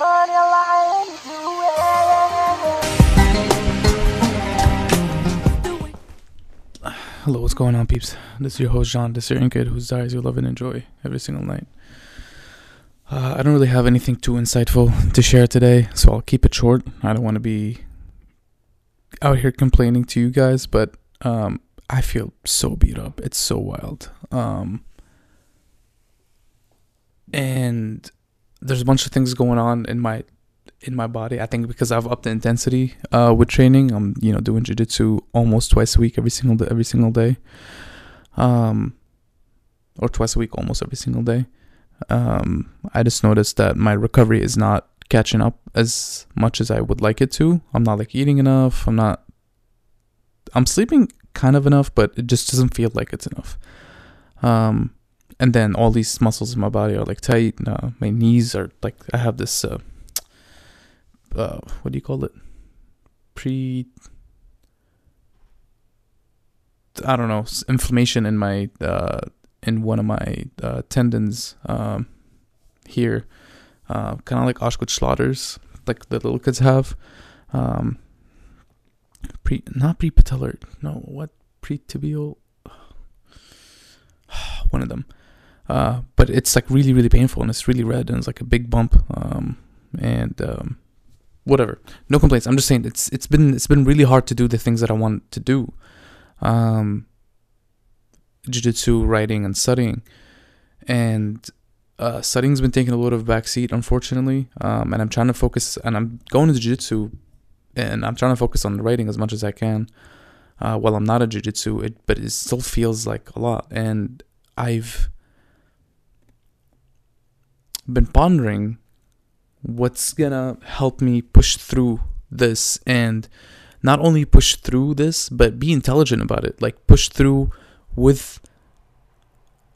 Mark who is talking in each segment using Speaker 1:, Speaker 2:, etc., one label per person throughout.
Speaker 1: Hello, what's going on, peeps? This is your host, John, the Syrian kid whose diaries you love and enjoy every single night. Uh, I don't really have anything too insightful to share today, so I'll keep it short. I don't want to be out here complaining to you guys, but um, I feel so beat up. It's so wild. Um, and there's a bunch of things going on in my in my body. I think because I've upped the intensity uh, with training. I'm you know doing jujitsu almost twice a week, every single day, every single day, um, or twice a week, almost every single day. Um, I just noticed that my recovery is not catching up as much as I would like it to. I'm not like eating enough. I'm not. I'm sleeping kind of enough, but it just doesn't feel like it's enough. Um, and then all these muscles in my body are like tight. Uh, my knees are like I have this. Uh, uh, what do you call it? Pre. I don't know inflammation in my uh, in one of my uh, tendons um, here, uh, kind of like Osgood-Schlatter's, like the little kids have. Um, pre not pre-patellar, no, what pre-tibial, one of them. Uh, but it's like really really painful and it's really red and it's like a big bump. Um, and um, whatever, no complaints. I'm just saying it's it's been it's been really hard to do the things that I want to do. Um, jiu-jitsu writing and studying and uh, studying's been taking a little of backseat unfortunately um, and i'm trying to focus and i'm going to jiu-jitsu and i'm trying to focus on the writing as much as i can uh, while i'm not a jiu-jitsu it, but it still feels like a lot and i've been pondering what's gonna help me push through this and not only push through this but be intelligent about it like push through with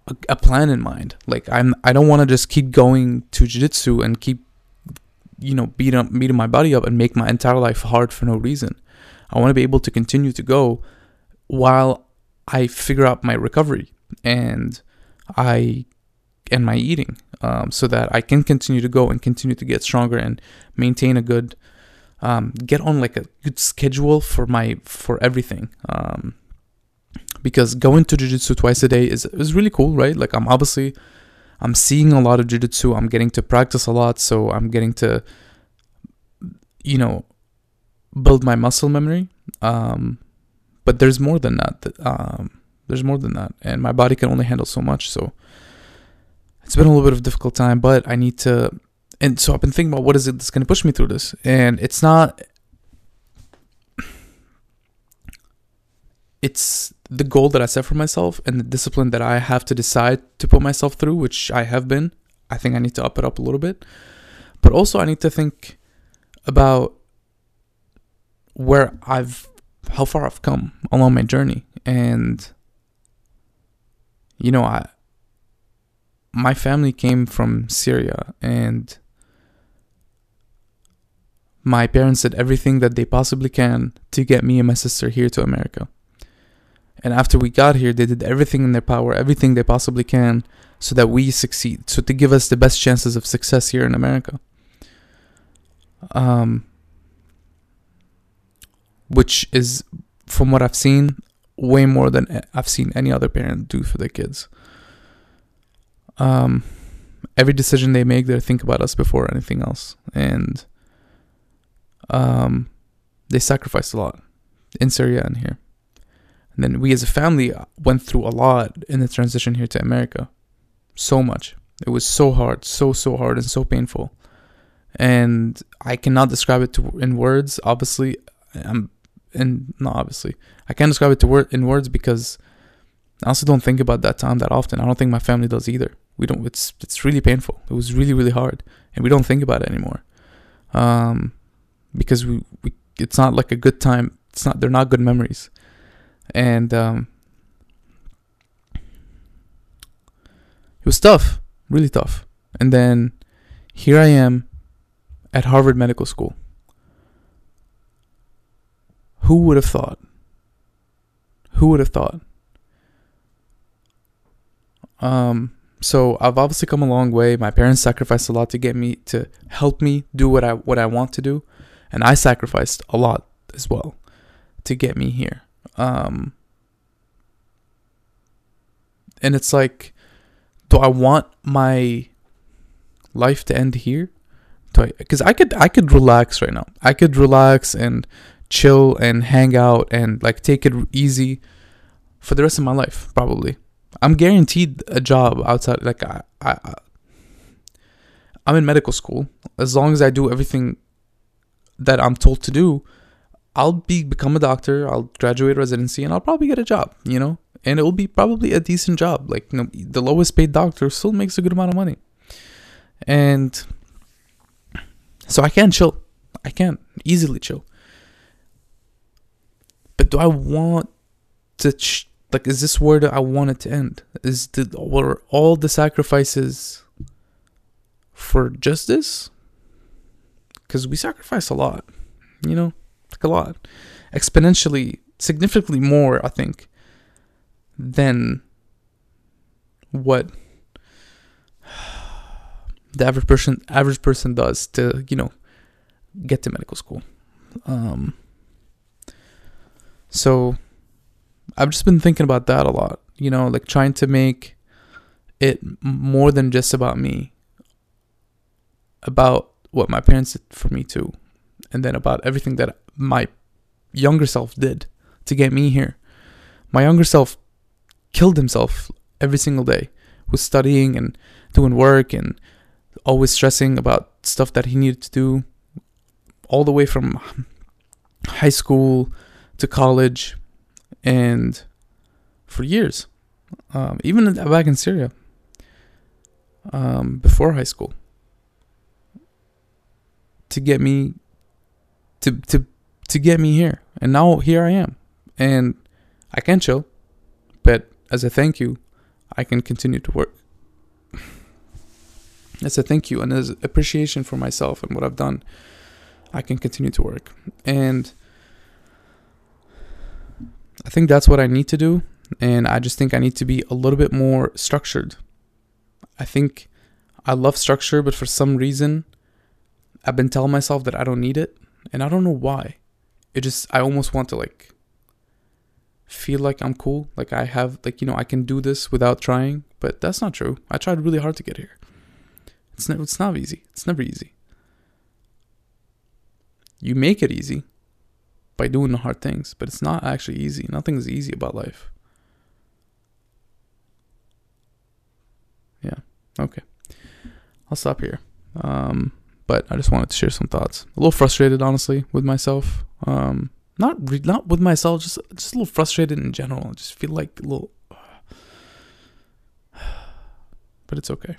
Speaker 1: a, a plan in mind. Like I'm, I don't want to just keep going to jiu-jitsu and keep, you know, beating up, beating my body up and make my entire life hard for no reason. I want to be able to continue to go while I figure out my recovery and I and my eating, um, so that I can continue to go and continue to get stronger and maintain a good, um, get on like a good schedule for my for everything. Um, because going to jiu-jitsu twice a day is is really cool right like i'm obviously i'm seeing a lot of jiu-jitsu i'm getting to practice a lot so i'm getting to you know build my muscle memory um but there's more than that um there's more than that and my body can only handle so much so it's been a little bit of a difficult time but i need to and so i've been thinking about what is it that's going to push me through this and it's not it's the goal that I set for myself and the discipline that I have to decide to put myself through, which I have been. I think I need to up it up a little bit. But also, I need to think about where I've, how far I've come along my journey. And, you know, I, my family came from Syria and my parents did everything that they possibly can to get me and my sister here to America. And after we got here, they did everything in their power, everything they possibly can, so that we succeed, so to give us the best chances of success here in America. Um, which is, from what I've seen, way more than I've seen any other parent do for their kids. Um, every decision they make, they think about us before anything else, and um, they sacrifice a lot in Syria and here. And then we as a family went through a lot in the transition here to America. So much. It was so hard, so, so hard and so painful. And I cannot describe it to, in words, obviously. I'm, and not obviously. I can't describe it to word in words because I also don't think about that time that often. I don't think my family does either. We don't. It's it's really painful. It was really really hard, and we don't think about it anymore. Um, because we, we it's not like a good time. It's not. They're not good memories and um, it was tough, really tough. And then here I am at Harvard Medical School. Who would have thought? Who would have thought? Um, so I've obviously come a long way. My parents sacrificed a lot to get me to help me do what I what I want to do, and I sacrificed a lot as well to get me here. Um, and it's like, do I want my life to end here? Because I, I could I could relax right now. I could relax and chill and hang out and like take it easy for the rest of my life probably i'm guaranteed a job outside like i i i'm in medical school. As long as i do everything that i'm told to do i'll be become a doctor i'll graduate residency and i'll probably get a job you know? And it will be probably a decent job. Like you know, the lowest paid doctor still makes a good amount of money. And so i can chill. I can easily chill. But do I want to ch- like? Is this where I want it to end? Is the were all the sacrifices for just this? Because we sacrifice a lot, you know, like a lot, exponentially, significantly more. I think than what the average person average person does to you know get to medical school. Um, so I've just been thinking about that a lot, you know, like trying to make it more than just about me, about what my parents did for me too, and then about everything that my younger self did to get me here. My younger self killed himself every single day, was studying and doing work and always stressing about stuff that he needed to do, all the way from high school to college and for years, um, even back in Syria, um, before high school, to get me to to to get me here, and now here I am, and I can't chill, but as a thank you, I can continue to work. As a thank you and as appreciation for myself and what I've done, I can continue to work. And I think that's what I need to do. And I just think I need to be a little bit more structured. I think I love structure, but for some reason, I've been telling myself that I don't need it. And I don't know why. It just, I almost want to like feel like I'm cool. Like I have, like, you know, I can do this without trying. But that's not true. I tried really hard to get here. It's, ne- it's not easy. It's never easy. You make it easy by doing the hard things, but it's not actually easy. Nothing is easy about life. Yeah. Okay. I'll stop here. Um, but I just wanted to share some thoughts. A little frustrated, honestly, with myself. Um, not re- not with myself, just just a little frustrated in general. I just feel like a little. but it's okay.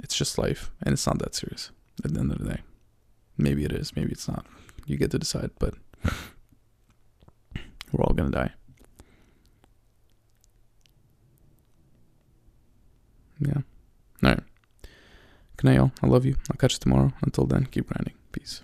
Speaker 1: It's just life, and it's not that serious at the end of the day. Maybe it is, maybe it's not. You get to decide, but we're all gonna die. Yeah. All right. Good night, y'all. I love you. I'll catch you tomorrow. Until then, keep grinding. Peace.